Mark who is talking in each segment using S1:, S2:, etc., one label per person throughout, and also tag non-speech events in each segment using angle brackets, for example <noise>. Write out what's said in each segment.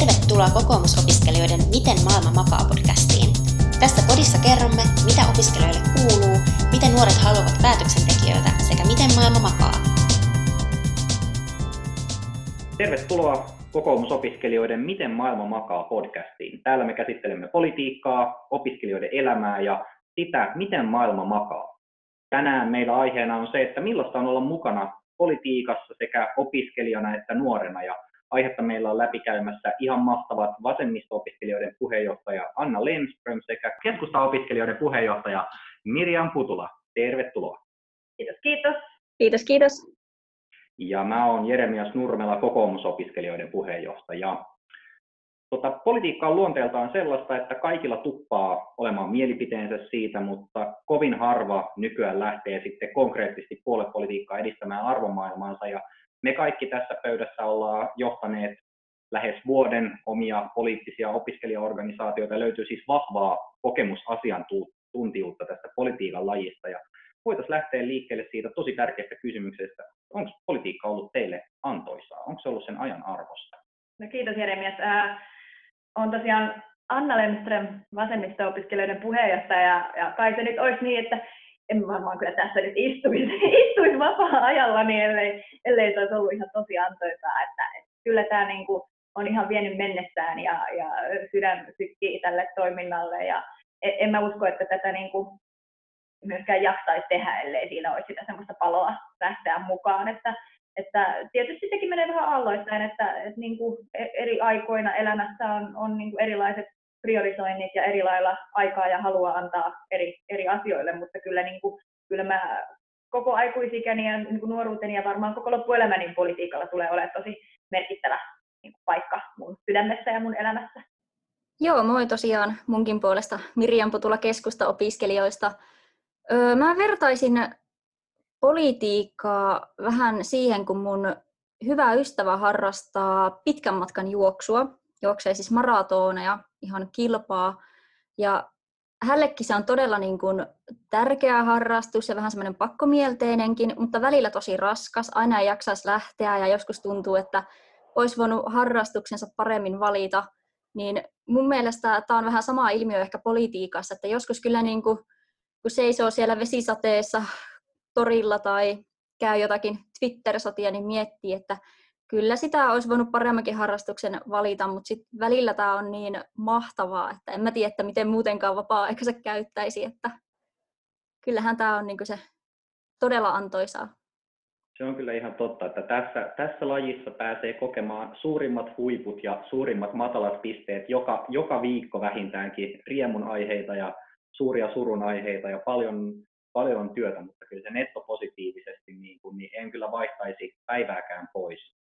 S1: Tervetuloa kokoomusopiskelijoiden Miten maailma makaa podcastiin. Tässä podissa kerromme, mitä opiskelijoille kuuluu, miten nuoret haluavat päätöksentekijöitä sekä miten maailma makaa.
S2: Tervetuloa kokoomusopiskelijoiden Miten maailma makaa podcastiin. Täällä me käsittelemme politiikkaa, opiskelijoiden elämää ja sitä, miten maailma makaa. Tänään meillä aiheena on se, että millaista on olla mukana politiikassa sekä opiskelijana että nuorena. Ja aihetta meillä on läpikäymässä ihan mahtavat vasemmisto-opiskelijoiden puheenjohtaja Anna Lemström sekä keskusta-opiskelijoiden puheenjohtaja Mirjam Putula. Tervetuloa.
S3: Kiitos, kiitos.
S4: Kiitos, kiitos.
S2: Ja mä oon Jeremias Nurmela, kokoomusopiskelijoiden puheenjohtaja. Tota, politiikka on luonteeltaan sellaista, että kaikilla tuppaa olemaan mielipiteensä siitä, mutta kovin harva nykyään lähtee sitten konkreettisesti puoluepolitiikkaa edistämään arvomaailmaansa. Ja me kaikki tässä pöydässä ollaan johtaneet lähes vuoden omia poliittisia opiskelijaorganisaatioita. Löytyy siis vahvaa kokemusasiantuntijuutta tästä politiikan lajista. Ja voitaisiin lähteä liikkeelle siitä tosi tärkeästä kysymyksestä, onko politiikka ollut teille antoisaa? Onko se ollut sen ajan arvosta?
S3: No kiitos Jeremias. Äh, on tosiaan Anna Lemström, vasemmisto-opiskelijoiden puheenjohtaja, ja, ja kai se nyt olisi niin, että en varmaan kyllä tässä nyt istuisi, <laughs> istuisi vapaa-ajalla, niin ellei, ellei se olisi ollut ihan tosi antoisaa, että, että kyllä tämä niin kuin on ihan vienyt mennessään ja, ja sydän sykkii tälle toiminnalle ja en, en mä usko, että tätä niin kuin myöskään jaksaisi tehdä, ellei siinä olisi sitä semmoista paloa lähteä mukaan, että että tietysti sekin menee vähän aalloittain, että, että niin kuin e-, eri aikoina elämässä on, on niin kuin erilaiset priorisoinnit ja eri lailla aikaa ja halua antaa eri, eri asioille, mutta kyllä, niin kuin, kyllä mä koko aikuisikäni ja niin kuin nuoruuteni ja varmaan koko loppuelämäni politiikalla tulee olemaan tosi merkittävä niin kuin paikka mun sydämessä ja mun elämässä.
S4: Joo, moi tosiaan munkin puolesta Mirjam Putula keskusta opiskelijoista. Öö, mä vertaisin politiikkaa vähän siihen, kun mun hyvä ystävä harrastaa pitkän matkan juoksua, juoksee siis maratoneja, ihan kilpaa, ja hänellekin se on todella niin kuin tärkeä harrastus ja vähän semmoinen pakkomielteinenkin, mutta välillä tosi raskas, aina ei jaksaisi lähteä ja joskus tuntuu, että olisi voinut harrastuksensa paremmin valita, niin mun mielestä tämä on vähän sama ilmiö ehkä politiikassa, että joskus kyllä niin kuin, kun seisoo siellä vesisateessa torilla tai käy jotakin Twitter-sotia, niin miettii, että kyllä sitä olisi voinut paremmankin harrastuksen valita, mutta sit välillä tämä on niin mahtavaa, että en mä tiedä, että miten muutenkaan vapaa-aikansa käyttäisi, että kyllähän tämä on niin se todella antoisaa.
S2: Se on kyllä ihan totta, että tässä, tässä lajissa pääsee kokemaan suurimmat huiput ja suurimmat matalat pisteet joka, joka viikko vähintäänkin riemun aiheita ja suuria surun aiheita ja paljon paljon on työtä, mutta kyllä se nettopositiivisesti, niin, kuin, niin en kyllä vaihtaisi päivääkään pois.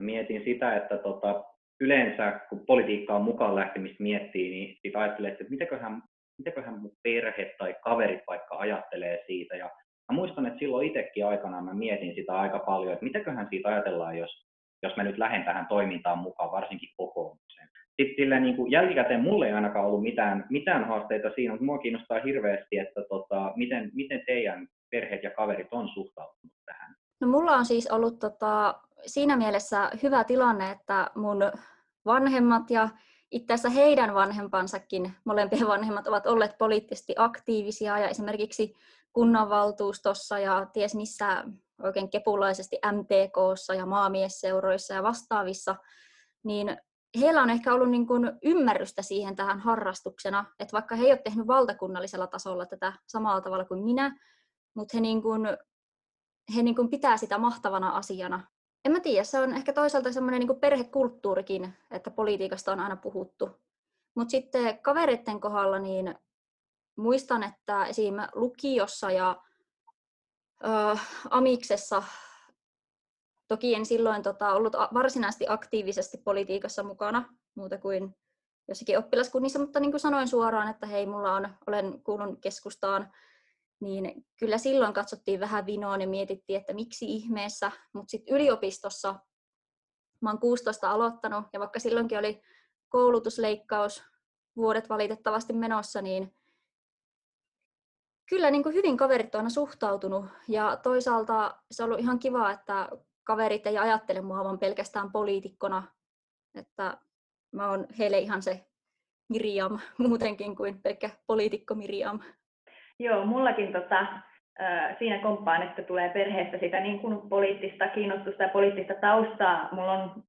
S2: Mietin sitä, että tota, yleensä kun politiikkaan mukaan lähtemistä miettii, niin sit ajattelee, että mitäköhän, mitäköhän mun perhe tai kaverit vaikka ajattelee siitä. Ja mä muistan, että silloin itsekin aikanaan mä mietin sitä aika paljon, että mitäköhän siitä ajatellaan, jos, jos mä nyt lähden tähän toimintaan mukaan, varsinkin kokoomukseen sitten sillä niin kuin jälkikäteen mulle ei ainakaan ollut mitään, mitään haasteita siinä, mutta mua kiinnostaa hirveästi, että tota, miten, miten teidän perheet ja kaverit on suhtautunut tähän.
S4: No mulla on siis ollut tota, siinä mielessä hyvä tilanne, että mun vanhemmat ja itse asiassa heidän vanhempansakin, molempien vanhemmat ovat olleet poliittisesti aktiivisia ja esimerkiksi kunnanvaltuustossa ja ties missä oikein kepulaisesti MTKssa ja maamiesseuroissa ja vastaavissa, niin heillä on ehkä ollut niin kuin ymmärrystä siihen tähän harrastuksena, että vaikka he eivät ole tehnyt valtakunnallisella tasolla tätä samalla tavalla kuin minä, mutta he, niin kuin, he niin kuin pitää sitä mahtavana asiana. En mä tiedä, se on ehkä toisaalta semmoinen niin perhekulttuurikin, että politiikasta on aina puhuttu. Mutta sitten kavereiden kohdalla niin muistan, että esim. lukiossa ja ö, amiksessa Toki en silloin tota, ollut varsinaisesti aktiivisesti politiikassa mukana, muuta kuin jossakin oppilaskunnissa, mutta niin kuin sanoin suoraan, että hei, mulla on, olen kuulun keskustaan, niin kyllä silloin katsottiin vähän vinoon ja mietittiin, että miksi ihmeessä, mutta sitten yliopistossa mä oon 16 aloittanut, ja vaikka silloinkin oli koulutusleikkaus vuodet valitettavasti menossa, niin kyllä niin kuin hyvin kaverit on aina suhtautunut, ja toisaalta se on ollut ihan kiva, että kaverit ei ajattele mua vaan pelkästään poliitikkona. Että mä oon heille ihan se Miriam <laughs> muutenkin kuin pelkkä poliitikko Miriam.
S3: Joo, mullakin tota, siinä komppaan, että tulee perheestä sitä niin kuin poliittista kiinnostusta ja poliittista taustaa. Mulla on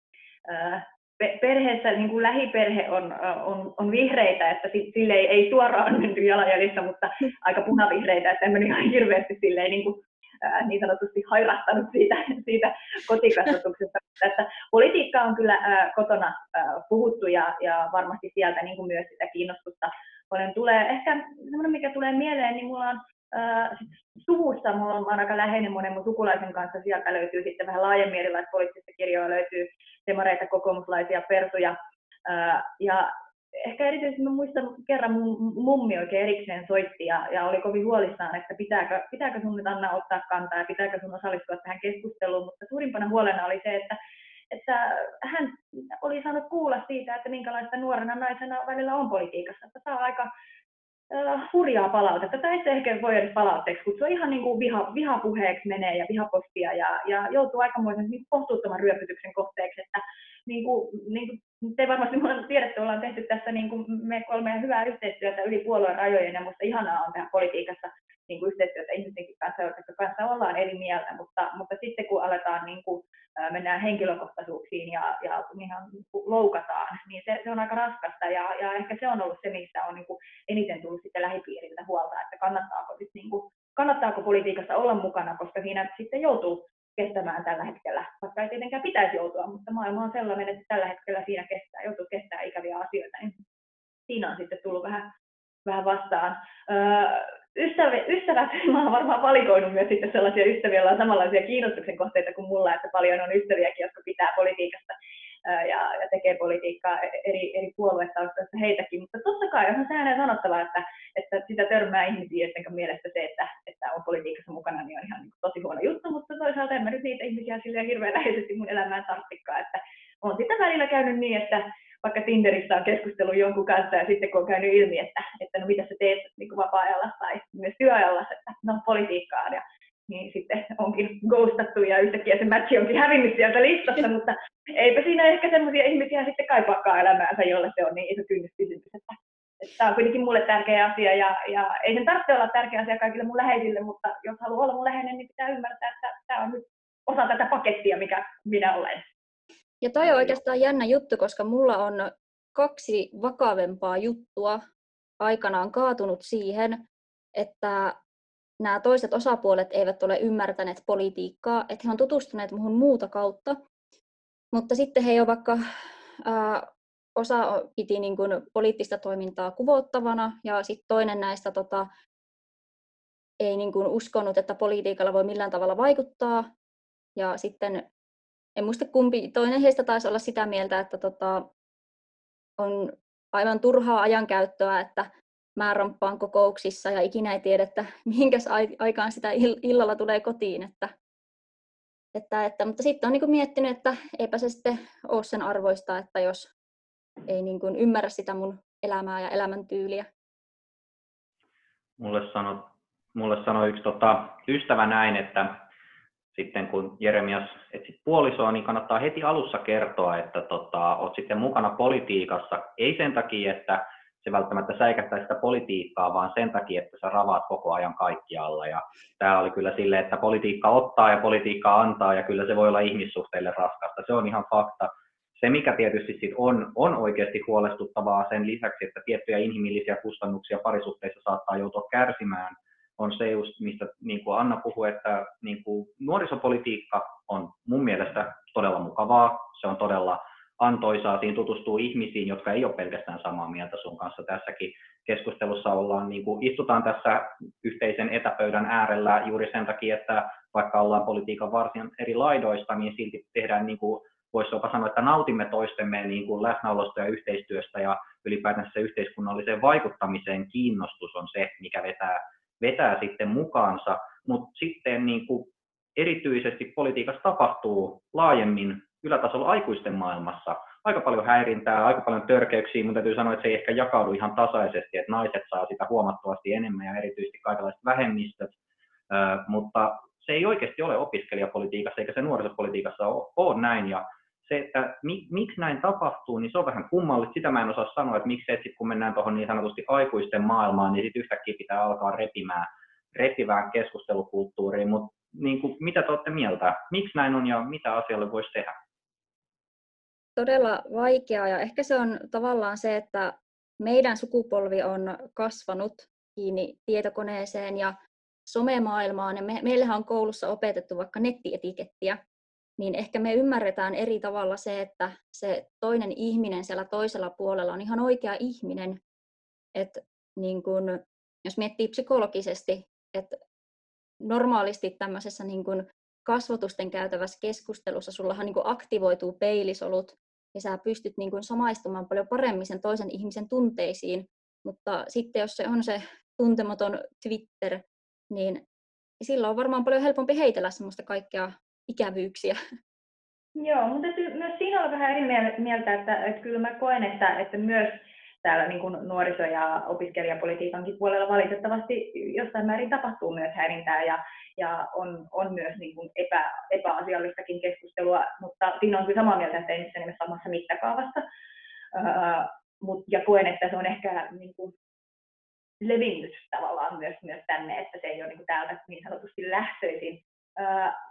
S3: perheessä, niin kuin lähiperhe on, on, on vihreitä, että sille ei, ei suoraan menty jalanjäljissä, mutta <laughs> aika punavihreitä, että en mennyt ihan hirveästi silleen niin kuin niin sanotusti hairahtanut siitä, <laughs> siitä kotikasvatuksesta. <laughs> Että politiikka on kyllä kotona puhuttu ja, ja varmasti sieltä niin kuin myös sitä kiinnostusta paljon tulee. Ehkä semmoinen, mikä tulee mieleen, niin mulla on suvussa, mulla on, aika läheinen monen mun sukulaisen kanssa, sieltä löytyy sitten vähän laajemmin erilaista poliittista kirjoa, löytyy demareita, kokoomuslaisia, persuja. Ja ehkä erityisesti mä muistan kerran mun mummi oikein erikseen soitti ja, ja oli kovin huolissaan, että pitääkö, pitääkö sun nyt Anna ottaa kantaa ja pitääkö sun osallistua tähän keskusteluun, mutta suurimpana huolena oli se, että, että hän oli saanut kuulla siitä, että minkälaista nuorena naisena välillä on politiikassa, että saa aika hurjaa palautetta, tai ei ehkä voi edes palautteeksi kutsua, ihan niin kuin viha, vihapuheeksi menee ja vihapostia ja, ja joutuu aikamoisen niin kohtuuttoman ryöpytyksen kohteeksi, että niin kuin, niin kuin te varmasti tiedätte, ollaan tehty tässä niin kuin me kolme hyvää yhteistyötä yli puolueen rajojen, ja minusta ihanaa on tehdä politiikassa niin kuin yhteistyötä ihmistenkin kanssa, joiden kanssa ollaan eri mieltä, mutta, mutta sitten kun aletaan niin kuin, mennään henkilökohtaisuuksiin ja, ja ihan niin kuin loukataan, niin se, se on aika raskasta, ja, ja ehkä se on ollut se, mistä on niin kuin eniten tullut sitten lähipiiriltä huolta, että kannattaako, sit niin kuin, kannattaako politiikassa olla mukana, koska siinä sitten joutuu kestämään tällä hetkellä, vaikka ei tietenkään pitäisi joutua, mutta maailma on sellainen, että tällä hetkellä siinä kestää, joutuu kestää ikäviä asioita, niin siinä on sitten tullut vähän, vähän vastaan. Öö, ystävät, ystävät, <laughs> mä oon varmaan valikoinut myös sitten sellaisia ystäviä, joilla on samanlaisia kiinnostuksen kohteita kuin mulla, että paljon on ystäviäkin, jotka pitää politiikasta ja, ja tekee politiikkaa e-, eri, eri puoluetaustoista heitäkin. Mutta totta kai on se ääneen sanottava, että, että sitä törmää ihmisiä, joiden mielestä se, että, että on politiikassa mukana, niin on ihan niin tosi huono juttu, mutta toisaalta en mä nyt niitä ihmisiä silleen hirveän läheisesti mun elämään tarttikaan, että on sitä välillä käynyt niin, että vaikka Tinderissä on keskustellut jonkun kanssa ja sitten kun on käynyt ilmi, että, että no mitä sä teet niin vapaa-ajalla tai myös työajalla, että no politiikkaa ja niin sitten onkin ghostattu ja yhtäkkiä se matchi onkin hävinnyt sieltä listasta, mutta eipä siinä ehkä semmoisia ihmisiä sitten kaipaakaan elämäänsä, jolle se on niin iso kynnyskysymys, että, että tämä on kuitenkin mulle tärkeä asia ja, ja ei sen tarvitse olla tärkeä asia kaikille mun läheisille, mutta jos haluaa olla mun läheinen, niin pitää ymmärtää, että tämä on nyt osa tätä pakettia, mikä minä olen.
S4: Ja toi on oikeastaan jännä juttu, koska mulla on kaksi vakavempaa juttua aikanaan kaatunut siihen, että nämä toiset osapuolet eivät ole ymmärtäneet politiikkaa, että he on tutustuneet muuhun muuta kautta, mutta sitten he jo vaikka ää, osa piti niin kuin poliittista toimintaa kuvottavana ja sitten toinen näistä tota, ei niin kuin uskonut, että politiikalla voi millään tavalla vaikuttaa. Ja sitten, en muista kumpi, toinen heistä taisi olla sitä mieltä, että tota, on aivan turhaa ajankäyttöä, että mä romppaan kokouksissa ja ikinä ei tiedä, että <laughs> mihinkäs aikaan sitä illalla tulee kotiin. Että, että, että, mutta sitten on niin miettinyt, että eipä se sitten ole sen arvoista, että jos ei niin kuin ymmärrä sitä mun elämää ja elämäntyyliä.
S2: Mulle sanoi, mulle sanoi yksi tota, ystävä näin, että sitten kun Jeremias etsit puolisoa, niin kannattaa heti alussa kertoa, että tota, olet sitten mukana politiikassa. Ei sen takia, että se välttämättä säikähtäisi sitä politiikkaa, vaan sen takia, että sä ravaat koko ajan kaikkialla. Ja tämä oli kyllä sille, että politiikka ottaa ja politiikka antaa, ja kyllä se voi olla ihmissuhteille raskasta. Se on ihan fakta. Se, mikä tietysti sit on, on oikeasti huolestuttavaa sen lisäksi, että tiettyjä inhimillisiä kustannuksia parisuhteissa saattaa joutua kärsimään, on se just, mistä niin kuin Anna puhui, että niin kuin nuorisopolitiikka on mun mielestä todella mukavaa, se on todella antoisaa, siinä tutustuu ihmisiin, jotka ei ole pelkästään samaa mieltä sun kanssa. Tässäkin keskustelussa ollaan, niin kuin, istutaan tässä yhteisen etäpöydän äärellä juuri sen takia, että vaikka ollaan politiikan varsin eri laidoista, niin silti tehdään, niin kuin, voisi jopa sanoa, että nautimme toistemme niin kuin läsnäolosta ja yhteistyöstä ja ylipäätään se yhteiskunnalliseen vaikuttamiseen. Kiinnostus on se, mikä vetää, vetää sitten mukaansa. Mutta sitten niin kuin, erityisesti politiikassa tapahtuu laajemmin ylätasolla aikuisten maailmassa. Aika paljon häirintää, aika paljon törkeyksiä, mutta täytyy sanoa, että se ei ehkä jakaudu ihan tasaisesti, että naiset saa sitä huomattavasti enemmän ja erityisesti kaikenlaiset vähemmistöt, mutta se ei oikeasti ole opiskelijapolitiikassa eikä se nuorisopolitiikassa ole, näin. Ja se, että mi, miksi näin tapahtuu, niin se on vähän kummallista. Sitä mä en osaa sanoa, että miksi että kun mennään tuohon niin sanotusti aikuisten maailmaan, niin sitten yhtäkkiä pitää alkaa repimään, repivään keskustelukulttuuriin. Mutta niin kuin, mitä te olette mieltä? Miksi näin on ja mitä asialle voisi tehdä?
S4: Todella vaikeaa ja ehkä se on tavallaan se, että meidän sukupolvi on kasvanut kiinni tietokoneeseen ja somemaailmaan ja me, meillähän on koulussa opetettu vaikka nettietikettiä, niin ehkä me ymmärretään eri tavalla se, että se toinen ihminen siellä toisella puolella on ihan oikea ihminen. Että niin kun, jos miettii psykologisesti, että normaalisti tämmöisessä niin kun kasvotusten käytävässä keskustelussa sullahan niin aktivoituu peilisolut ja sä pystyt niin kun samaistumaan paljon paremmin sen toisen ihmisen tunteisiin, mutta sitten jos se on se tuntematon Twitter, niin silloin on varmaan paljon helpompi heitellä semmoista kaikkea ikävyyksiä. <laughs>
S3: Joo, mutta myös siinä on vähän eri mieltä, että, että kyllä mä koen, että, että myös täällä niin kuin nuoriso- ja opiskelijapolitiikankin puolella valitettavasti jossain määrin tapahtuu myös häirintää ja, ja on, on myös niin kuin epä, epäasiallistakin keskustelua, mutta siinä on kyllä samaa mieltä, että ei missään nimessä samassa mittakaavassa. Öö, mut, ja koen, että se on ehkä niin kuin, levinnyt tavallaan myös, myös tänne, että se ei ole niin kuin täältä niin sanotusti lähtöisin.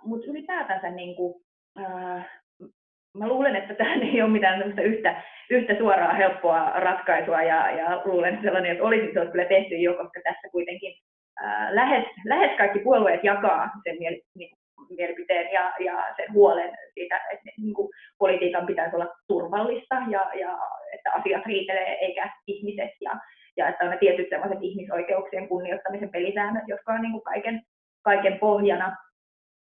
S3: Mutta ylipäätänsä niin kuin, mä luulen, että tähän ei ole mitään yhtä, yhtä suoraa helppoa ratkaisua ja, ja luulen sellainen, että olisi se olisi kyllä tehty jo, koska tässä kuitenkin ää, lähes, lähes kaikki puolueet jakaa sen miel, niin, mielipiteen ja, ja sen huolen siitä, että niin kuin, politiikan pitäisi olla turvallista ja, ja että asiat riitelee eikä ihmiset ja, ja että on ne tietyt sellaiset ihmisoikeuksien kunnioittamisen pelisäännöt, jotka on niin kuin kaiken, kaiken pohjana.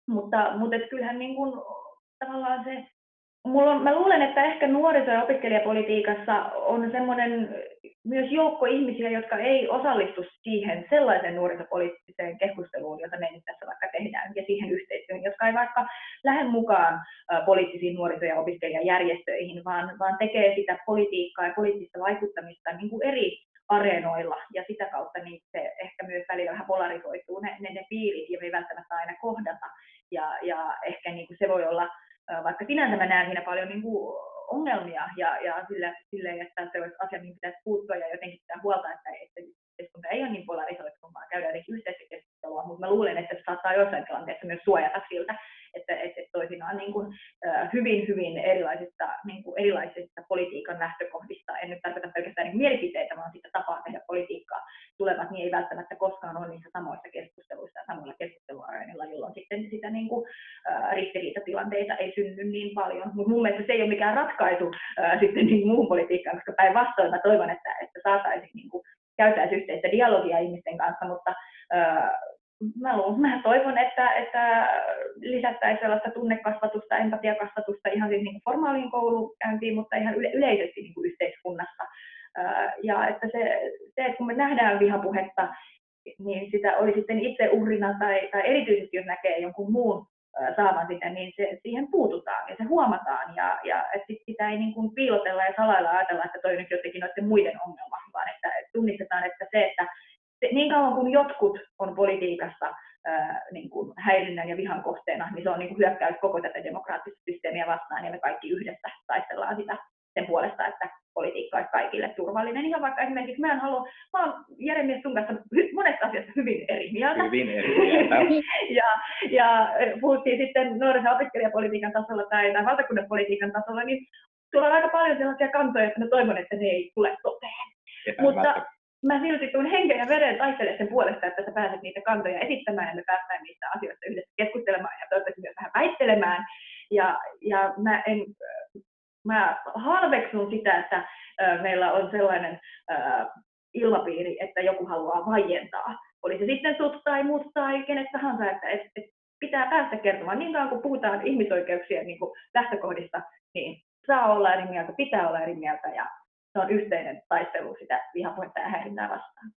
S3: Mutta, mutta et kyllähän niin kuin, tavallaan se, mulla on, mä luulen, että ehkä nuoriso- ja opiskelijapolitiikassa on semmoinen myös joukko ihmisiä, jotka ei osallistu siihen sellaisen nuorisopoliittiseen keskusteluun, jota me nyt tässä vaikka tehdään, ja siihen yhteistyöhön, jotka ei vaikka lähde mukaan poliittisiin nuoriso- ja opiskelijajärjestöihin, vaan, vaan tekee sitä politiikkaa ja poliittista vaikuttamista niin kuin eri areenoilla ja sitä kautta niin se ehkä myös välillä vähän polarisoituu ne, ne, ne piirit ja me ei välttämättä aina kohdata ja, ja ehkä niin kuin se voi olla, vaikka sinänsä mä näen siinä paljon niin kuin ongelmia ja, ja sille, sille, että se olisi asia, mihin pitäisi puuttua ja jotenkin pitää huolta, että, että yhteiskunta ei ole niin polarisoitunut, vaan käydään yhteistä keskustelua, mutta mä luulen, että se saattaa jossain tilanteessa myös suojata siltä, että, että toisinaan niin kuin, hyvin, hyvin erilaisista, niin kuin erilaisista politiikan lähtökohdista, en nyt tarkoita pelkästään niin mielipiteitä, vaan sitä tapaa tehdä politiikkaa, tulevat, niin ei välttämättä koskaan ole niissä samoissa keskusteluissa ja samoilla keskusteluareilla, jolloin sitten sitä niin kuin, ristiriitatilanteita ei synny paljon. Mutta mun mielestä se ei ole mikään ratkaisu ää, <laughs> sitten niin muuhun politiikkaan, koska päinvastoin mä toivon, että, että saataisiin niin kuin, käytäisiin yhteistä dialogia ihmisten kanssa, mutta mä, luulen, mä toivon, että, että lisättäisiin sellaista tunnekasvatusta, empatiakasvatusta ihan siis niin formaaliin koulukäyntiin, mutta ihan yle, yleisesti niin kuin yhteiskunnassa. Ja että se, se, että kun me nähdään vihapuhetta, niin sitä oli sitten itse uhrina tai, tai erityisesti jos näkee jonkun muun saavan sitä, niin se, siihen puututaan ja se huomataan. Ja, ja sit sitä ei niin kuin piilotella ja salailla ajatella, että toi nyt jotenkin noiden muiden ongelma, vaan että tunnistetaan, että se, että niin kauan kuin jotkut on politiikassa ää, niin kuin häirinnän ja vihan kohteena, niin se on niin kuin hyökkäys koko tätä demokraattista systeemiä vastaan, ja me kaikki yhdessä taistellaan sitä sen puolesta, että politiikka olisi kaikille turvallinen. Ihan vaikka esimerkiksi mä en halua, mä oon Jeremias sun kanssa monesta asiasta hyvin eri mieltä.
S2: Hyvin eri mieltä. <laughs>
S3: ja, ja puhuttiin sitten nuorisen opiskelijapolitiikan tasolla tai, tai valtakunnan politiikan tasolla, niin on aika paljon sellaisia kantoja, että mä toivon, että ne ei tule toteen. Mutta mä silti tuun henken ja veren taistelemaan sen puolesta, että sä pääset niitä kantoja esittämään ja me päästään niistä asioista yhdessä keskustelemaan ja toivottavasti myös vähän väittelemään. Ja, ja mä, en, mä halveksun sitä, että meillä on sellainen ilmapiiri, että joku haluaa vaientaa. Oli se sitten sut tai muut tai kenet tahansa, että et, et pitää päästä kertomaan. Niin kauan kun puhutaan ihmisoikeuksien niin lähtökohdista, niin saa olla eri mieltä, pitää olla eri mieltä ja se on yhteinen taistelu sitä vihapuhetta ja häirintää vastaan.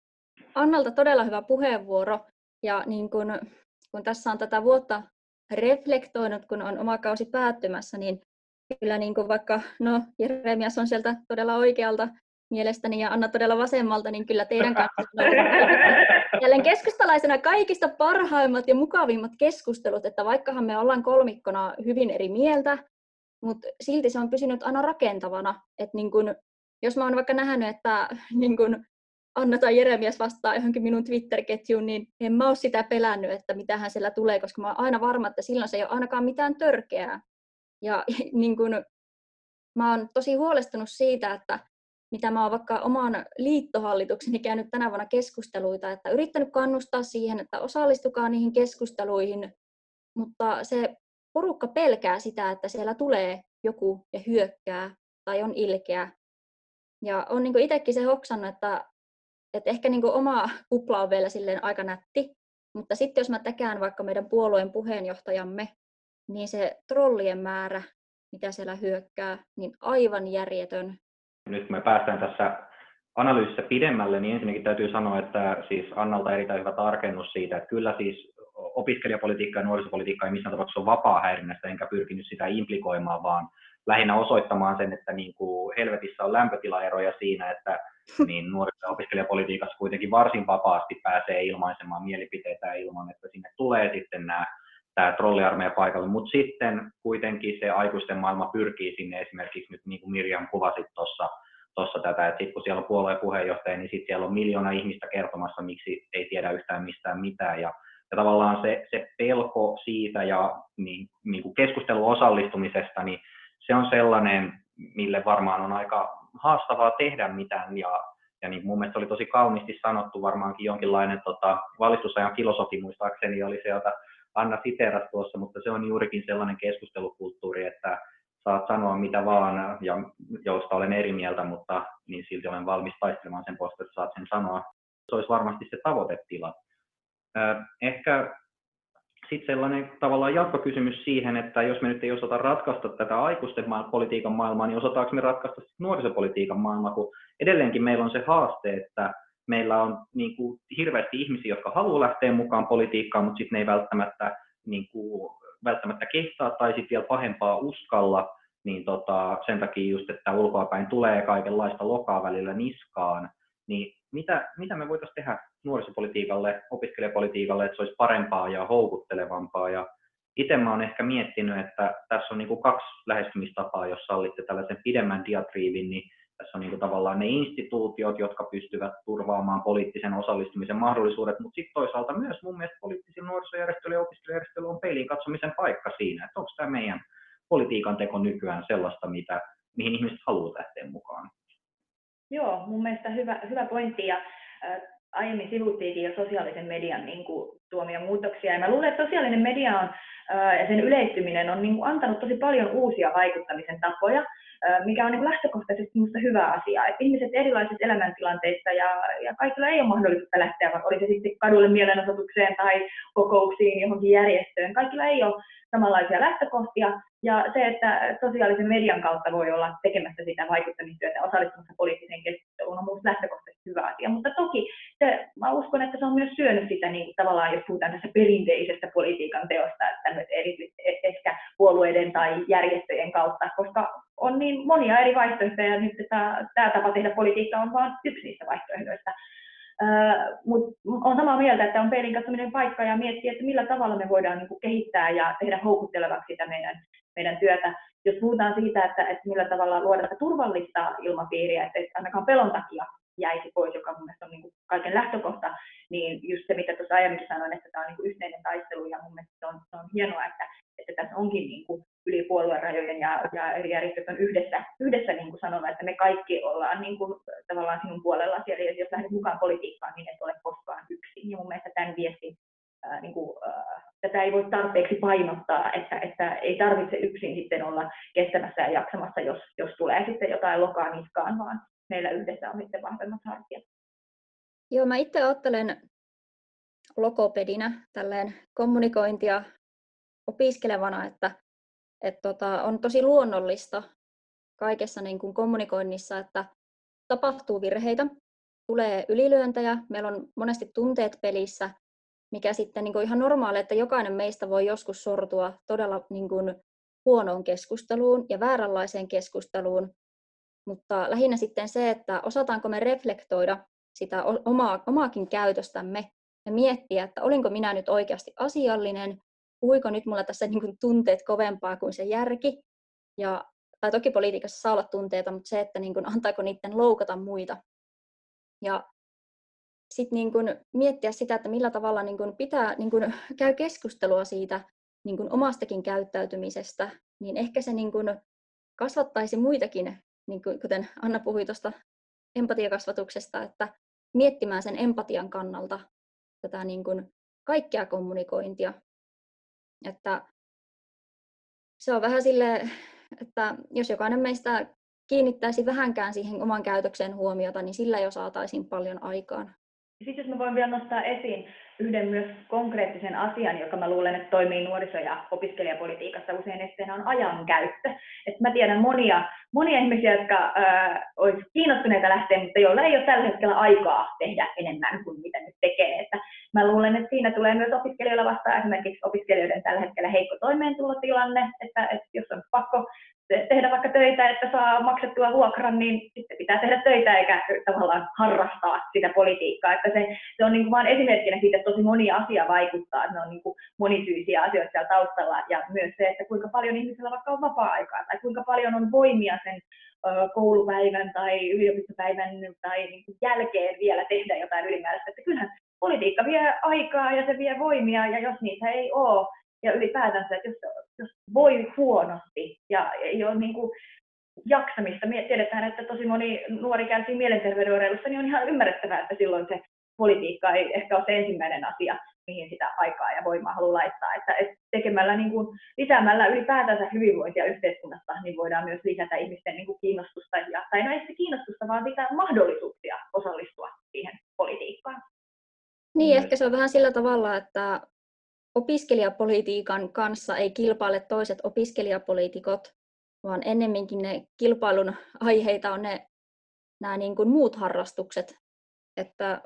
S4: Annalta todella hyvä puheenvuoro. Ja niin kun, kun tässä on tätä vuotta reflektoinut, kun on oma kausi päättymässä, niin kyllä niin kuin vaikka, no Jeremias on sieltä todella oikealta mielestäni ja Anna todella vasemmalta, niin kyllä teidän kanssa <laughs> jälleen keskustalaisena kaikista parhaimmat ja mukavimmat keskustelut, että vaikkahan me ollaan kolmikkona hyvin eri mieltä, mutta silti se on pysynyt aina rakentavana. että niin kun, jos mä oon vaikka nähnyt, että niin kun Anna tai Jeremias vastaa johonkin minun Twitter-ketjuun, niin en mä ole sitä pelännyt, että mitä hän siellä tulee, koska mä oon aina varma, että silloin se ei ole ainakaan mitään törkeää. Ja <laughs> niin kun, mä oon tosi huolestunut siitä, että mitä mä oon vaikka oman liittohallitukseni käynyt tänä vuonna keskusteluita, että yrittänyt kannustaa siihen, että osallistukaa niihin keskusteluihin, mutta se porukka pelkää sitä, että siellä tulee joku ja hyökkää tai on ilkeä. Ja on niin itsekin se hoksannut, että, että ehkä niin oma kupla on vielä silleen aika nätti, mutta sitten jos mä tekään vaikka meidän puolueen puheenjohtajamme, niin se trollien määrä, mitä siellä hyökkää, niin aivan järjetön.
S2: Nyt me päästään tässä analyysissä pidemmälle, niin ensinnäkin täytyy sanoa, että siis Annalta erittäin hyvä tarkennus siitä, että kyllä siis opiskelijapolitiikka ja nuorisopolitiikka ei missään tapauksessa ole vapaa häirinnästä, enkä pyrkinyt sitä implikoimaan, vaan lähinnä osoittamaan sen, että niin kuin helvetissä on lämpötilaeroja siinä, että <laughs> niin ja opiskelijapolitiikassa kuitenkin varsin vapaasti pääsee ilmaisemaan mielipiteitä ilman, että sinne tulee sitten nämä tämä trolliarmeija paikalle, mutta sitten kuitenkin se aikuisten maailma pyrkii sinne. Esimerkiksi nyt niin kuin Mirjam kuvasit tuossa tuossa tätä, että sitten kun siellä on puolueen puheenjohtaja, niin sitten siellä on miljoona ihmistä kertomassa, miksi ei tiedä yhtään mistään mitään, ja ja tavallaan se, se pelko siitä ja niin, niin kuin keskustelu osallistumisesta, niin se on sellainen, mille varmaan on aika haastavaa tehdä mitään. Ja, ja niin mun mielestä oli tosi kauniisti sanottu varmaankin jonkinlainen tota, valistusajan filosofi muistaakseni oli jota Anna siteeras tuossa, mutta se on juurikin sellainen keskustelukulttuuri, että saat sanoa mitä vaan ja josta olen eri mieltä, mutta niin silti olen valmis taistelemaan sen puolesta, että saat sen sanoa. Se olisi varmasti se tavoitetila. Ehkä sitten sellainen tavallaan jatkokysymys siihen, että jos me nyt ei osata ratkaista tätä aikuisten politiikan maailmaa, niin osataanko me ratkaista nuorisopolitiikan maailmaa, kun edelleenkin meillä on se haaste, että meillä on niin kuin hirveästi ihmisiä, jotka haluaa lähteä mukaan politiikkaan, mutta sitten ne ei välttämättä, niin kuin, välttämättä kehtaa tai sitten vielä pahempaa uskalla, niin tota, sen takia just, että ulkoapäin tulee kaikenlaista lokaa välillä niskaan, niin mitä, mitä me voitaisiin tehdä nuorisopolitiikalle, opiskelijapolitiikalle, että se olisi parempaa ja houkuttelevampaa. Ja itse mä olen ehkä miettinyt, että tässä on niin kuin kaksi lähestymistapaa, jos sallitte tällaisen pidemmän diatriivin, niin tässä on niin kuin tavallaan ne instituutiot, jotka pystyvät turvaamaan poliittisen osallistumisen mahdollisuudet, mutta sitten toisaalta myös mun mielestä poliittisen nuorisojärjestöllä ja opiskelijajärjestöllä on peiliin katsomisen paikka siinä, että onko tämä meidän politiikan teko nykyään sellaista, mitä, mihin ihmiset haluavat lähteä mukaan.
S3: Joo, mun mielestä hyvä, hyvä pointti ja äh, aiemmin sivuttiinkin jo sosiaalisen median niin kuin, tuomia muutoksia. Ja mä luulen, että sosiaalinen media on, äh, ja sen yleistyminen on niin kuin, antanut tosi paljon uusia vaikuttamisen tapoja, äh, mikä on niin kuin, lähtökohtaisesti minusta hyvä asia. Että ihmiset erilaisissa elämäntilanteissa ja, ja kaikilla ei ole mahdollisuutta lähteä, vaikka oli se sitten kadulle mielenosoitukseen tai kokouksiin johonkin järjestöön. Kaikilla ei ole samanlaisia lähtökohtia, ja se, että sosiaalisen median kautta voi olla tekemässä sitä vaikuttamistyötä osallistumassa poliittiseen keskusteluun, on minusta lähtökohtaisesti hyvä asia. Mutta toki se, mä uskon, että se on myös syönyt sitä niin tavallaan, jos puhutaan tässä perinteisestä politiikan teosta, että nyt erityisesti e- ehkä puolueiden tai järjestöjen kautta, koska on niin monia eri vaihtoehtoja, ja nyt tämä, tämä tapa tehdä politiikkaa on vain yksi niistä vaihtoehdoista. Uh, Mutta on samaa mieltä, että on peilin katsominen paikka ja miettiä, että millä tavalla me voidaan niin kuin, kehittää ja tehdä houkuttelevaksi sitä meidän meidän työtä. Jos puhutaan siitä, että, että millä tavalla luoda turvallista ilmapiiriä, että ainakaan pelon takia jäisi pois, joka mun mielestä on niin kuin kaiken lähtökohta, niin just se, mitä tuossa aiemmin sanoin, että tämä on niin kuin yhteinen taistelu, ja mun mielestä se on, se on hienoa, että, että tässä onkin niin kuin yli puoluerajojen ja, ja eri järjestöt on yhdessä, yhdessä niin kuin sanonut, että me kaikki ollaan niin kuin, tavallaan sinun puolella ja jos lähdet mukaan politiikkaan, niin et ole koskaan yksin. Ja mun mielestä tämän viestin niin kuin, ää, tätä ei voi tarpeeksi painottaa, että, että ei tarvitse yksin sitten olla kestämässä ja jaksamassa, jos, jos tulee sitten jotain lokaa niskaan, vaan meillä yhdessä on sitten vahvemmat hartiat.
S4: Joo, mä itse ajattelen logopedinä tälleen kommunikointia opiskelevana, että, että tota, on tosi luonnollista kaikessa niin kuin kommunikoinnissa, että tapahtuu virheitä, tulee ylilyöntejä, meillä on monesti tunteet pelissä, mikä sitten niin kuin ihan normaali, että jokainen meistä voi joskus sortua todella niin kuin huonoon keskusteluun ja vääränlaiseen keskusteluun, mutta lähinnä sitten se, että osataanko me reflektoida sitä omaa, omaakin käytöstämme ja miettiä, että olinko minä nyt oikeasti asiallinen, puhuiko nyt mulla tässä <laughs> niin kuin tunteet kovempaa kuin se järki, Ja, tai toki politiikassa saa olla tunteita, mutta se, että niin kuin, antaako niiden loukata muita. Ja sitten niin miettiä sitä, että millä tavalla niin kuin pitää niin kuin <laughs> käy keskustelua siitä niin kuin omastakin käyttäytymisestä, niin ehkä se niin kuin kasvattaisi muitakin, niin kuin, kuten Anna puhui tuosta empatiakasvatuksesta, että miettimään sen empatian kannalta tätä niin kuin kaikkea kommunikointia. Että se on vähän sille, että jos jokainen meistä kiinnittäisi vähänkään siihen oman käytökseen huomiota, niin sillä jo saataisiin paljon aikaan.
S3: Sitten jos mä voin vielä nostaa esiin yhden myös konkreettisen asian, joka mä luulen, että toimii nuoriso- ja opiskelijapolitiikassa usein esteenä on ajankäyttö. Et mä tiedän monia, monia ihmisiä, jotka olisivat kiinnostuneita lähteä, mutta joilla ei ole tällä hetkellä aikaa tehdä enemmän kuin mitä nyt tekee. Että mä luulen, että siinä tulee myös opiskelijoilla vastaan esimerkiksi opiskelijoiden tällä hetkellä heikko toimeentulotilanne, että, että jos on pakko tehdä vaikka töitä, että saa maksettua vuokran, niin sitten pitää tehdä töitä eikä tavallaan harrastaa sitä politiikkaa. Että se, se on niin vaan esimerkkinä siitä, että tosi moni asia vaikuttaa, että ne on niin kuin monisyisiä asioita siellä taustalla ja myös se, että kuinka paljon ihmisellä vaikka on vapaa-aikaa tai kuinka paljon on voimia sen koulupäivän tai yliopistopäivän tai niin jälkeen vielä tehdä jotain ylimääräistä. Että kyllähän politiikka vie aikaa ja se vie voimia ja jos niitä ei ole, ja ylipäätänsä, että jos, jos voi huonosti ja ei ole niin kuin jaksamista, me tiedetään, että tosi moni nuori kärsii mielenterveyden oireilusta, niin on ihan ymmärrettävää, että silloin se politiikka ei ehkä ole se ensimmäinen asia, mihin sitä aikaa ja voimaa haluaa laittaa. Että, tekemällä, niin kuin, lisäämällä ylipäätänsä hyvinvointia yhteiskunnasta, niin voidaan myös lisätä ihmisten niin kuin kiinnostusta, ja, tai no ei se kiinnostusta, vaan sitä mahdollisuuksia osallistua siihen politiikkaan.
S4: Niin, ehkä se on vähän sillä tavalla, että opiskelijapolitiikan kanssa ei kilpaile toiset opiskelijapoliitikot, vaan ennemminkin ne kilpailun aiheita on ne nämä niin kuin muut harrastukset. Että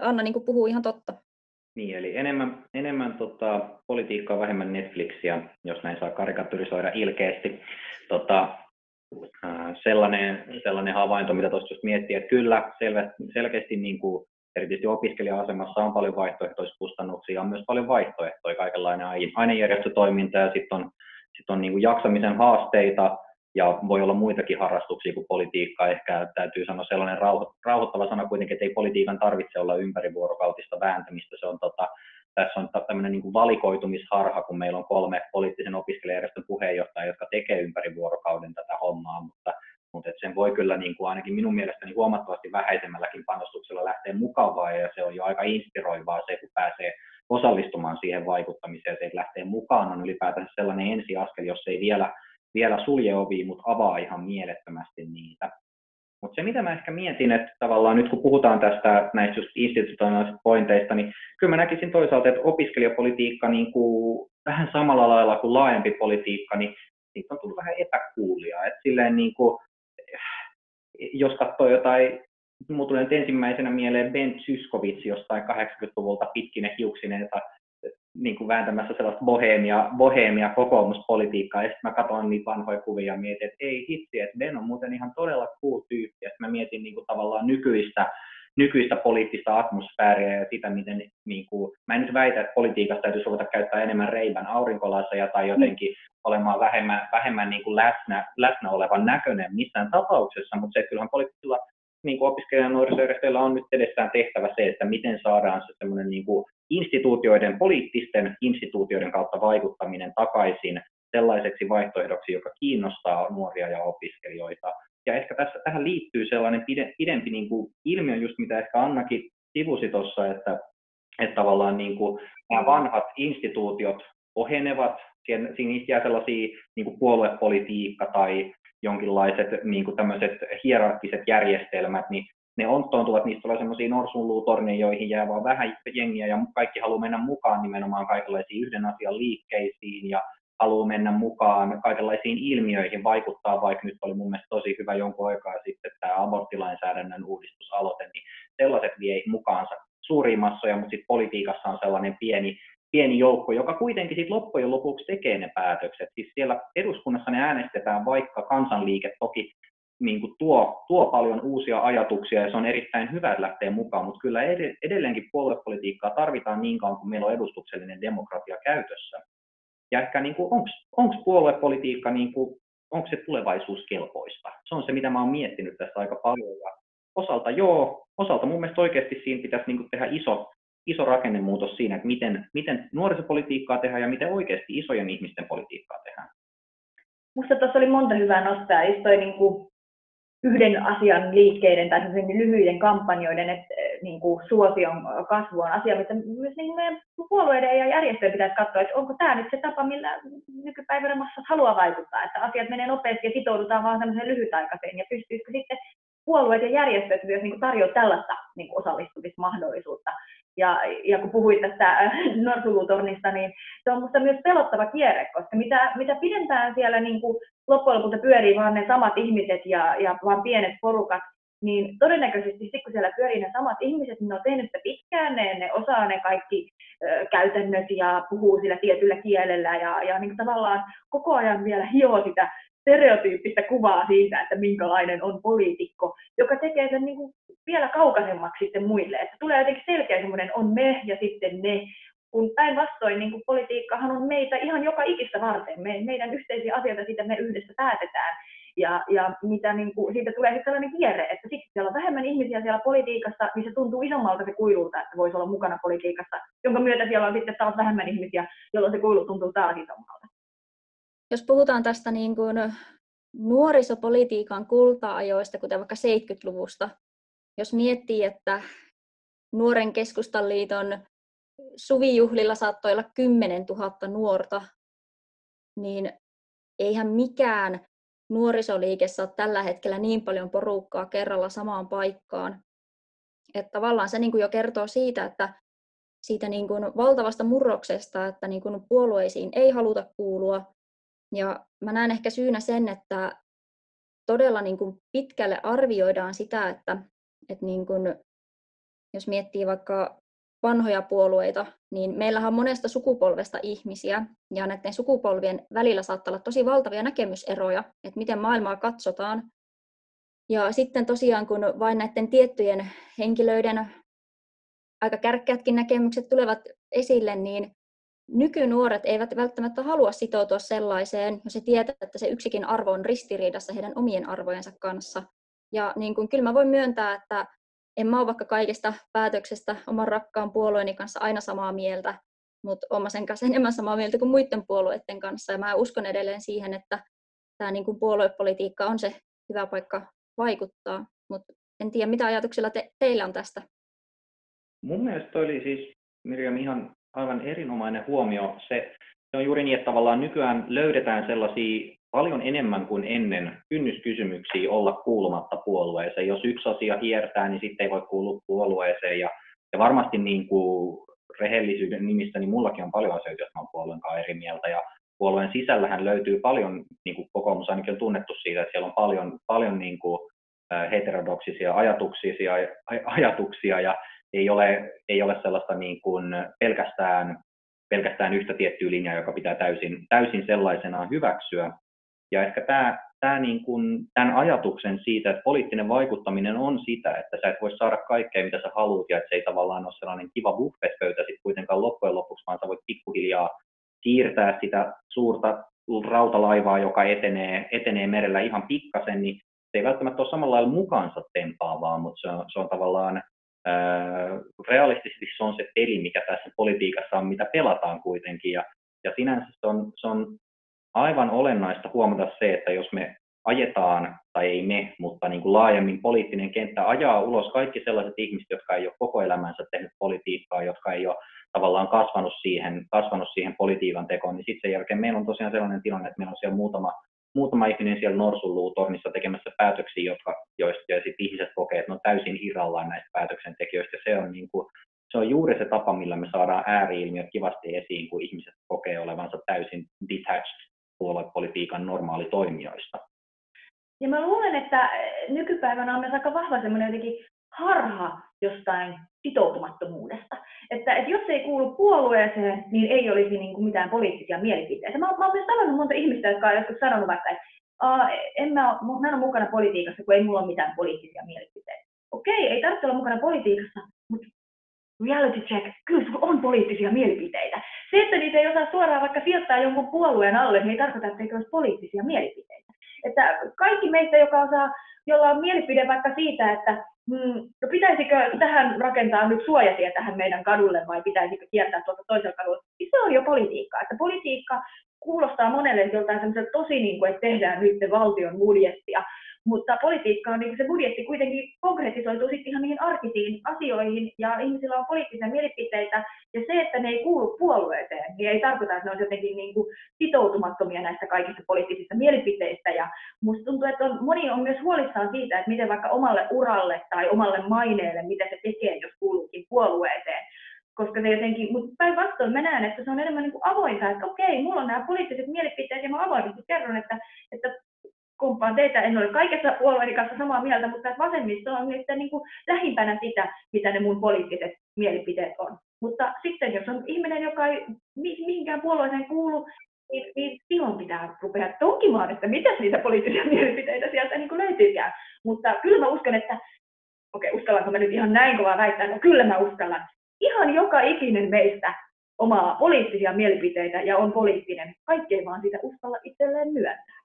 S4: Anna niin kuin puhuu ihan totta.
S2: Niin, eli enemmän, enemmän tota, politiikkaa, vähemmän Netflixiä, jos näin saa karikaturisoida ilkeästi. Tota, sellainen, sellainen havainto, mitä tuossa just miettii, että kyllä selvästi, selkeästi niin kuin erityisesti opiskelija-asemassa on paljon vaihtoehtoiskustannuksia on myös paljon vaihtoehtoja, kaikenlainen ainejärjestötoiminta ja sitten on, sit on niin kuin jaksamisen haasteita ja voi olla muitakin harrastuksia kuin politiikka. Ehkä täytyy sanoa sellainen rauhoittava sana kuitenkin, että ei politiikan tarvitse olla ympärivuorokautista vääntämistä. Se on tota, tässä on tämmöinen niin kuin valikoitumisharha, kun meillä on kolme poliittisen opiskelijajärjestön puheenjohtajaa, jotka tekee ympäri vuorokauden tätä hommaa, mutta mutta sen voi kyllä niin kuin ainakin minun mielestäni huomattavasti vähäisemmälläkin panostuksella lähteä mukavaa ja se on jo aika inspiroivaa se, kun pääsee osallistumaan siihen vaikuttamiseen, se, että lähtee mukaan on ylipäätään sellainen ensiaskel, jos ei vielä, vielä sulje ovi, mutta avaa ihan mielettömästi niitä. Mutta se, mitä mä ehkä mietin, että tavallaan nyt kun puhutaan tästä näistä just institutionaalisista pointeista, niin kyllä mä näkisin toisaalta, että opiskelijapolitiikka niin kuin vähän samalla lailla kuin laajempi politiikka, niin siitä on tullut vähän epäkuulia. Että silleen niin kuin, jos katsoo jotain, mulla tulee nyt ensimmäisenä mieleen Ben Syskovits jostain 80-luvulta pitkine hiuksineita niin kuin vääntämässä sellaista bohemia, bohemia kokoomuspolitiikkaa, ja sitten mä katson niitä vanhoja kuvia ja mietin, että ei hitsi, että Ben on muuten ihan todella cool tyyppi, ja mä mietin niin kuin tavallaan nykyistä, nykyistä poliittista atmosfääriä ja sitä, miten, niin kuin, mä en nyt väitä, että politiikasta täytyisi ruveta käyttää enemmän reivän aurinkolaseja tai jotenkin olemaan vähemmän, vähemmän niin kuin läsnä, läsnä olevan näköinen missään tapauksessa, mutta se, kyllähän poliittisilla niin kuin opiskelijan nuorisojärjestöillä on nyt edessään tehtävä se, että miten saadaan se semmoinen niin kuin instituutioiden, poliittisten instituutioiden kautta vaikuttaminen takaisin sellaiseksi vaihtoehdoksi, joka kiinnostaa nuoria ja opiskelijoita. Ja ehkä tässä, tähän liittyy sellainen pide, pidempi niin kuin ilmiö, just mitä ehkä Annakin sivusi tuossa, että, että tavallaan niin kuin nämä vanhat instituutiot ohenevat, siinä, jää sellaisia niin kuin puoluepolitiikka tai jonkinlaiset niin kuin tämmöiset hierarkkiset järjestelmät, niin ne onttoontuvat, niistä tulee semmoisia norsunluutorneja, joihin jää vaan vähän jengiä ja kaikki haluaa mennä mukaan nimenomaan kaikenlaisiin yhden asian liikkeisiin ja haluaa mennä mukaan kaikenlaisiin ilmiöihin, vaikuttaa, vaikka nyt oli mun mielestä tosi hyvä jonkun aikaa sitten tämä aborttilainsäädännön uudistusaloite, niin sellaiset vie mukaansa suuria massoja, mutta sitten politiikassa on sellainen pieni pieni joukko, joka kuitenkin sitten loppujen lopuksi tekee ne päätökset. Siis siellä eduskunnassa ne äänestetään, vaikka kansanliike toki niin kuin tuo, tuo paljon uusia ajatuksia ja se on erittäin hyvä, että lähtee mukaan, mutta kyllä edelleenkin puoluepolitiikkaa tarvitaan niin kauan, kun meillä on edustuksellinen demokratia käytössä. Ja ehkä niin onko puoluepolitiikka, niin kuin, onko se tulevaisuuskelpoista. Se on se, mitä mä oon miettinyt tässä aika paljon. Ja osalta joo, osalta mun mielestä oikeasti siinä pitäisi niin kuin tehdä iso, iso rakennemuutos siinä, että miten, miten nuorisopolitiikkaa tehdään ja miten oikeasti isojen ihmisten politiikkaa tehdään.
S3: Minusta tuossa oli monta hyvää nostaa. Just toi niin kuin yhden asian liikkeiden tai lyhyiden kampanjoiden että, eh, niin kuin suosion kasvu on asia, mitä myös niin meidän puolueiden ja järjestöjen pitäisi katsoa, että onko tämä nyt se tapa, millä nykypäivänä massat haluaa vaikuttaa, että asiat menee nopeasti ja sitoudutaan vaan tämmöiseen lyhytaikaiseen ja pystyisikö sitten puolueet ja järjestöt myös niin tarjoamaan tällaista niin osallistumismahdollisuutta. Ja, ja kun puhuit tästä äh, Norsulutornista, niin se on minusta myös pelottava kierre, koska mitä, mitä pidempään siellä niin kuin loppujen lopuksi pyörii vaan ne samat ihmiset ja, ja vaan pienet porukat, niin todennäköisesti sitten kun siellä pyörii ne samat ihmiset, niin ne on tehnyt sitä pitkään, ne, ne osaa ne kaikki ö, käytännöt ja puhuu sillä tietyllä kielellä ja, ja niin tavallaan koko ajan vielä <laughs> hioo sitä stereotyyppistä kuvaa siitä, että minkälainen on poliitikko, joka tekee sen niin kuin vielä kaukaisemmaksi sitten muille. Että tulee jotenkin selkeä semmoinen on me ja sitten ne, kun päinvastoin niin politiikkahan on meitä ihan joka ikistä varten. Me, meidän yhteisiä asioita siitä me yhdessä päätetään. Ja, ja mitä, niin kuin, siitä tulee sitten sellainen kierre, että siksi siellä on vähemmän ihmisiä siellä politiikassa, niin se tuntuu isommalta se kuilulta, että voisi olla mukana politiikassa, jonka myötä siellä on sitten taas vähemmän ihmisiä, jolloin se kuilu tuntuu taas isommalta.
S4: Jos puhutaan tästä niin kuin nuorisopolitiikan kulta-ajoista, kuten vaikka 70-luvusta, jos miettii, että nuoren keskustan liiton suvijuhlilla saattoi olla 10 000 nuorta, niin eihän mikään nuorisoliike saa tällä hetkellä niin paljon porukkaa kerralla samaan paikkaan. Että tavallaan se niin kuin jo kertoo siitä, että siitä niin kuin valtavasta murroksesta, että niin kuin puolueisiin ei haluta kuulua. Ja mä näen ehkä syynä sen, että todella niin kuin pitkälle arvioidaan sitä, että, että niin kuin, jos miettii vaikka vanhoja puolueita, niin meillähän on monesta sukupolvesta ihmisiä, ja näiden sukupolvien välillä saattaa olla tosi valtavia näkemyseroja, että miten maailmaa katsotaan. Ja sitten tosiaan, kun vain näiden tiettyjen henkilöiden aika kärkkätkin näkemykset tulevat esille, niin nykynuoret eivät välttämättä halua sitoutua sellaiseen, jos he tietävät, että se yksikin arvo on ristiriidassa heidän omien arvojensa kanssa. Ja niin kuin, kyllä mä voin myöntää, että en mä ole vaikka kaikesta päätöksestä oman rakkaan puolueeni kanssa aina samaa mieltä, mutta olen sen kanssa enemmän samaa mieltä kuin muiden puolueiden kanssa. Ja mä uskon edelleen siihen, että tämä niin kuin puoluepolitiikka on se hyvä paikka vaikuttaa. Mutta en tiedä, mitä ajatuksilla te, teillä on tästä?
S2: Mun mielestä oli siis, Mirjam, ihan aivan erinomainen huomio. Se, se on juuri niin, että tavallaan nykyään löydetään sellaisia paljon enemmän kuin ennen kynnyskysymyksiä olla kuulumatta puolueeseen. Jos yksi asia hiertää, niin sitten ei voi kuulua puolueeseen. Ja, ja varmasti niin kuin rehellisyyden nimissä, niin mullakin on paljon asioita, joista olen puolueen kanssa eri mieltä. Ja puolueen sisällähän löytyy paljon, niin kuin kokoomus ainakin on tunnettu siitä, että siellä on paljon, paljon niin kuin heterodoksisia ajatuksia, ajatuksia ja ei ole, ei ole sellaista niin kuin pelkästään, pelkästään yhtä tiettyä linjaa, joka pitää täysin, täysin sellaisenaan hyväksyä. Ja ehkä tämä, tämä niin kuin, tämän ajatuksen siitä, että poliittinen vaikuttaminen on sitä, että sä et voi saada kaikkea, mitä sä haluat, ja että se ei tavallaan ole sellainen kiva buffetpöytä sitten kuitenkaan loppujen lopuksi, vaan sä voit pikkuhiljaa siirtää sitä suurta rautalaivaa, joka etenee, etenee merellä ihan pikkasen, niin se ei välttämättä ole samalla lailla mukaansa tempaavaa, mutta se on, se on tavallaan realistisesti se on se peli, mikä tässä politiikassa on, mitä pelataan kuitenkin. Ja, ja sinänsä se on, se on aivan olennaista huomata se, että jos me ajetaan, tai ei me, mutta niin kuin laajemmin poliittinen kenttä ajaa ulos kaikki sellaiset ihmiset, jotka ei ole koko elämänsä tehnyt politiikkaa, jotka ei ole tavallaan kasvanut siihen, kasvanut siihen politiikan tekoon, niin sitten sen jälkeen meillä on tosiaan sellainen tilanne, että meillä on siellä muutama muutama ihminen siellä Norsunluutornissa tekemässä päätöksiä, jotka, joista ja sit ihmiset kokee, että ne on täysin irrallaan näistä päätöksentekijöistä. Se on, niin kuin, se on juuri se tapa, millä me saadaan ääriilmiöt kivasti esiin, kun ihmiset kokee olevansa täysin detached puoluepolitiikan normaalitoimijoista.
S3: Ja mä luulen, että nykypäivänä on myös aika vahva semmoinen jotenkin harha jostain sitoutumattomuudesta. Että, että jos ei kuulu puolueeseen, niin ei olisi niin kuin mitään poliittisia mielipiteitä. Mä, mä olen tavannut monta ihmistä, jotka on joskus sanonut vaikka, että en mä, mä en ole mukana politiikassa, kun ei mulla ole mitään poliittisia mielipiteitä. Okei, ei tarvitse olla mukana politiikassa, mutta reality check, kyllä sulla on poliittisia mielipiteitä. se, että niitä ei osaa suoraan vaikka sijoittaa jonkun puolueen alle, niin ei tarkoita, että eikö olisi poliittisia mielipiteitä. Että kaikki meistä, joka osaa, jolla on mielipide vaikka siitä, että no pitäisikö tähän rakentaa nyt suojatie tähän meidän kadulle vai pitäisikö kiertää tuolta toisella kadulla, niin se on jo politiikkaa. Että politiikka kuulostaa monelle joltain tosi niin kuin, että tehdään nyt valtion budjettia, mutta politiikka on niin se budjetti kuitenkin konkretisoituu sitten ihan niihin arkisiin asioihin ja ihmisillä on poliittisia mielipiteitä. Ja se, että ne ei kuulu puolueeseen, niin ei tarkoita, että ne on jotenkin niin kuin sitoutumattomia näistä kaikista poliittisista mielipiteistä. Ja musta tuntuu, että on, moni on myös huolissaan siitä, että miten vaikka omalle uralle tai omalle maineelle, mitä se tekee, jos kuuluukin puolueeseen. Koska se jotenkin, mutta päinvastoin mä näen, että se on enemmän niin kuin avointa, että okei, mulla on nämä poliittiset mielipiteet ja mä avoimesti kerron, että, että kumppaan teitä, en ole kaikessa puolueeni kanssa samaa mieltä, mutta vasemmisto on nyt niin kuin lähimpänä sitä, mitä ne mun poliittiset mielipiteet on. Mutta sitten jos on ihminen, joka ei mihinkään puolueeseen kuulu, niin, niin silloin pitää rupea tonkimaan, että mitä niitä poliittisia <laughs> mielipiteitä sieltä niin kuin löytyykään. Mutta kyllä mä uskon, että, okei, uskallanko mä nyt ihan näin kovaa väittää, no kyllä mä uskallan. Ihan joka ikinen meistä omaa poliittisia mielipiteitä ja on poliittinen. Kaikki ei vaan sitä uskalla itselleen myöntää.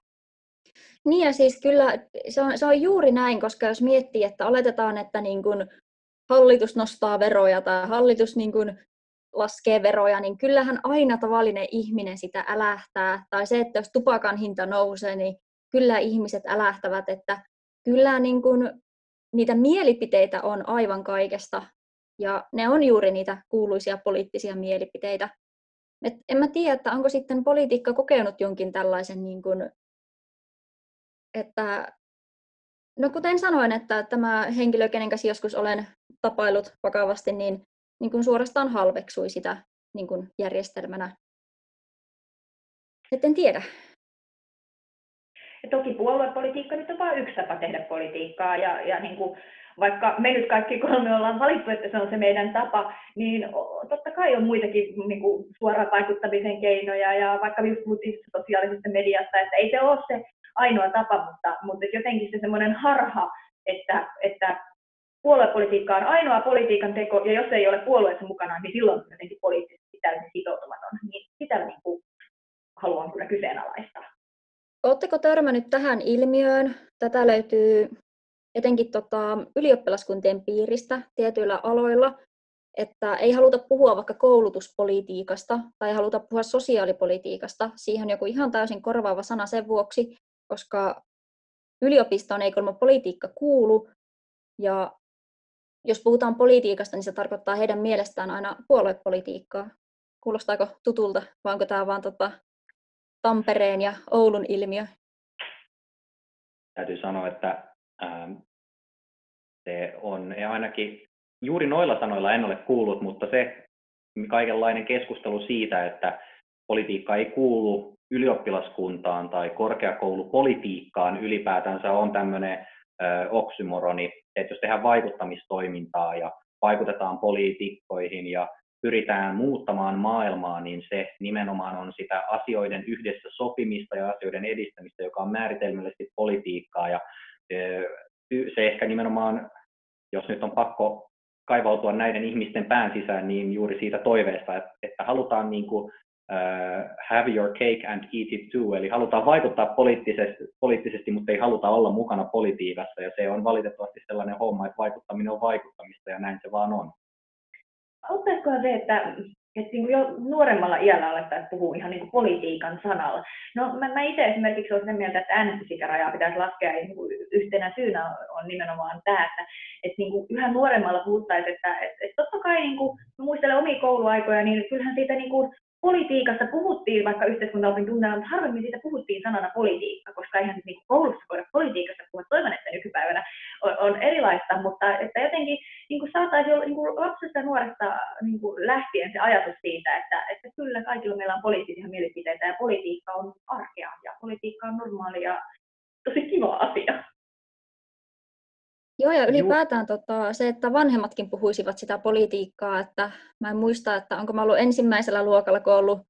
S4: Niin ja siis kyllä se on, se on juuri näin, koska jos miettii, että oletetaan, että niin kun hallitus nostaa veroja tai hallitus niin kun laskee veroja, niin kyllähän aina tavallinen ihminen sitä älähtää. Tai se, että jos tupakan hinta nousee, niin kyllä ihmiset älähtävät, että kyllä niin kun niitä mielipiteitä on aivan kaikesta. Ja ne on juuri niitä kuuluisia poliittisia mielipiteitä. Et en mä tiedä, että onko sitten politiikka kokenut jonkin tällaisen niin kun että no kuten sanoin, että tämä henkilö, kenen kanssa joskus olen tapailut vakavasti, niin, niin kuin suorastaan halveksui sitä niin kuin järjestelmänä. Et en tiedä.
S3: Ja toki puoluepolitiikka nyt on vain yksi tapa tehdä politiikkaa ja, ja niin kuin, vaikka me nyt kaikki kolme ollaan valittu, että se on se meidän tapa, niin totta kai on muitakin niin kuin suoraan vaikuttamisen keinoja ja vaikka just puhuttiin sosiaalisesta mediasta, että ei se ole se ainoa tapa, mutta, mutta jotenkin se semmoinen harha, että, että puoluepolitiikka on ainoa politiikan teko, ja jos ei ole puolueessa mukana, niin silloin on jotenkin poliittisesti täysin sitoutumaton. Niin sitä niin kuin haluan kyllä kyseenalaistaa.
S4: Oletteko törmännyt tähän ilmiöön? Tätä löytyy etenkin tota, ylioppilaskuntien piiristä tietyillä aloilla, että ei haluta puhua vaikka koulutuspolitiikasta tai haluta puhua sosiaalipolitiikasta. Siihen on joku ihan täysin korvaava sana sen vuoksi, koska yliopistoon ei kolme politiikka kuulu, ja jos puhutaan politiikasta, niin se tarkoittaa heidän mielestään aina puoluepolitiikkaa. Kuulostaako tutulta, vai onko tämä vain tota Tampereen ja Oulun ilmiö?
S2: Täytyy sanoa, että ähm, se on ainakin juuri noilla sanoilla en ole kuullut, mutta se kaikenlainen keskustelu siitä, että politiikka ei kuulu ylioppilaskuntaan tai korkeakoulupolitiikkaan ylipäätänsä on tämmöinen oksymoroni, että jos tehdään vaikuttamistoimintaa ja vaikutetaan poliitikkoihin ja pyritään muuttamaan maailmaa, niin se nimenomaan on sitä asioiden yhdessä sopimista ja asioiden edistämistä, joka on määritelmällisesti politiikkaa. Ja se ehkä nimenomaan, jos nyt on pakko kaivautua näiden ihmisten pään sisään, niin juuri siitä toiveesta, että, että halutaan niin kuin have your cake and eat it too, eli halutaan vaikuttaa poliittisesti, poliittisesti, mutta ei haluta olla mukana politiikassa, ja se on valitettavasti sellainen homma, että vaikuttaminen on vaikuttamista, ja näin se vaan on.
S3: Auttaisikohan se, että, että niin jo nuoremmalla iällä alettaisiin puhua ihan niin kuin politiikan sanalla? No mä, mä itse esimerkiksi olen sitä mieltä, että äänestysikärajaa pitäisi laskea, ja niin yhtenä syynä on, on nimenomaan tämä, että, että niin kuin yhä nuoremmalla puhuttaisiin, että, että, että totta kai niin kuin, muistelen omia kouluaikoja, niin kyllähän siitä niin kuin politiikasta puhuttiin, vaikka yhteiskuntaopin tunnella, mutta harvemmin siitä puhuttiin sanana politiikka, koska eihän niin koulussa voida politiikasta puhua. Toivon, että nykypäivänä on, on erilaista, mutta että jotenkin niin kuin saataisiin olla niin kuin lapsesta ja nuoresta niin kuin lähtien se ajatus siitä, että, että kyllä kaikilla meillä on poliittisia mielipiteitä ja politiikka on arkea ja politiikka on normaali ja tosi kiva asia.
S4: Joo, ja ylipäätään tota, se, että vanhemmatkin puhuisivat sitä politiikkaa, että mä en muista, että onko mä ollut ensimmäisellä luokalla, kun ollut,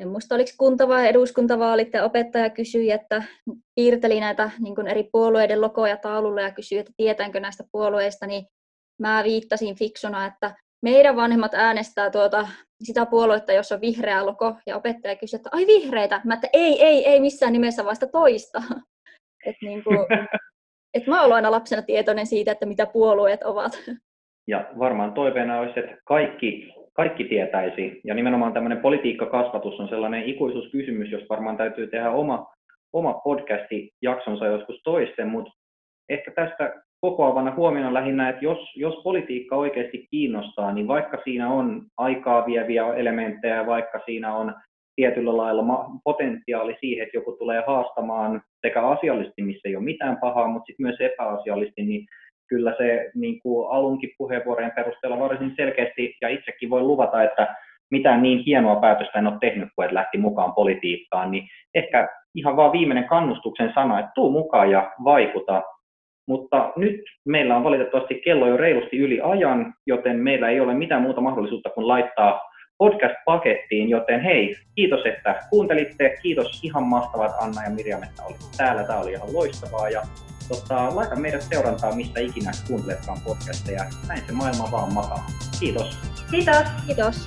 S4: en muista oliko kunta- vai eduskuntavaalit, ja opettaja kysyi, että piirteli näitä niin eri puolueiden logoja taululle ja kysyi, että tietäänkö näistä puolueista, niin mä viittasin fiksuna, että meidän vanhemmat äänestää tuota sitä puoluetta, jos on vihreä logo, ja opettaja kysyy, että ai vihreitä. Mä että ei, ei, ei missään nimessä vasta toista. <laughs> Et niin kuin, <laughs> et mä olen aina lapsena tietoinen siitä, että mitä puolueet ovat.
S2: Ja varmaan toiveena olisi, että kaikki, kaikki tietäisi. Ja nimenomaan tämmöinen politiikkakasvatus on sellainen ikuisuuskysymys, jos varmaan täytyy tehdä oma, oma podcasti-jaksonsa joskus toisten, mutta ehkä tästä kokoavana huomiona lähinnä, että jos, jos politiikka oikeasti kiinnostaa, niin vaikka siinä on aikaa vieviä elementtejä, vaikka siinä on tietyllä lailla potentiaali siihen, että joku tulee haastamaan sekä asiallisesti, missä ei ole mitään pahaa, mutta sitten myös epäasiallisesti, niin kyllä se niin kuin alunkin puheenvuorojen perusteella varsin selkeästi, ja itsekin voi luvata, että mitään niin hienoa päätöstä en ole tehnyt, kun et lähti mukaan politiikkaan, niin ehkä ihan vaan viimeinen kannustuksen sana, että tuu mukaan ja vaikuta. Mutta nyt meillä on valitettavasti kello jo reilusti yli ajan, joten meillä ei ole mitään muuta mahdollisuutta kuin laittaa podcast-pakettiin, joten hei, kiitos, että kuuntelitte. Kiitos ihan mahtavat Anna ja Mirjam, että olitte täällä. Tämä oli ihan loistavaa ja tota, laita meidät seurantaa, mistä ikinä kuunteletkaan podcasteja. Näin se maailma vaan makaa. Kiitos.
S3: Kiitos.
S4: Kiitos.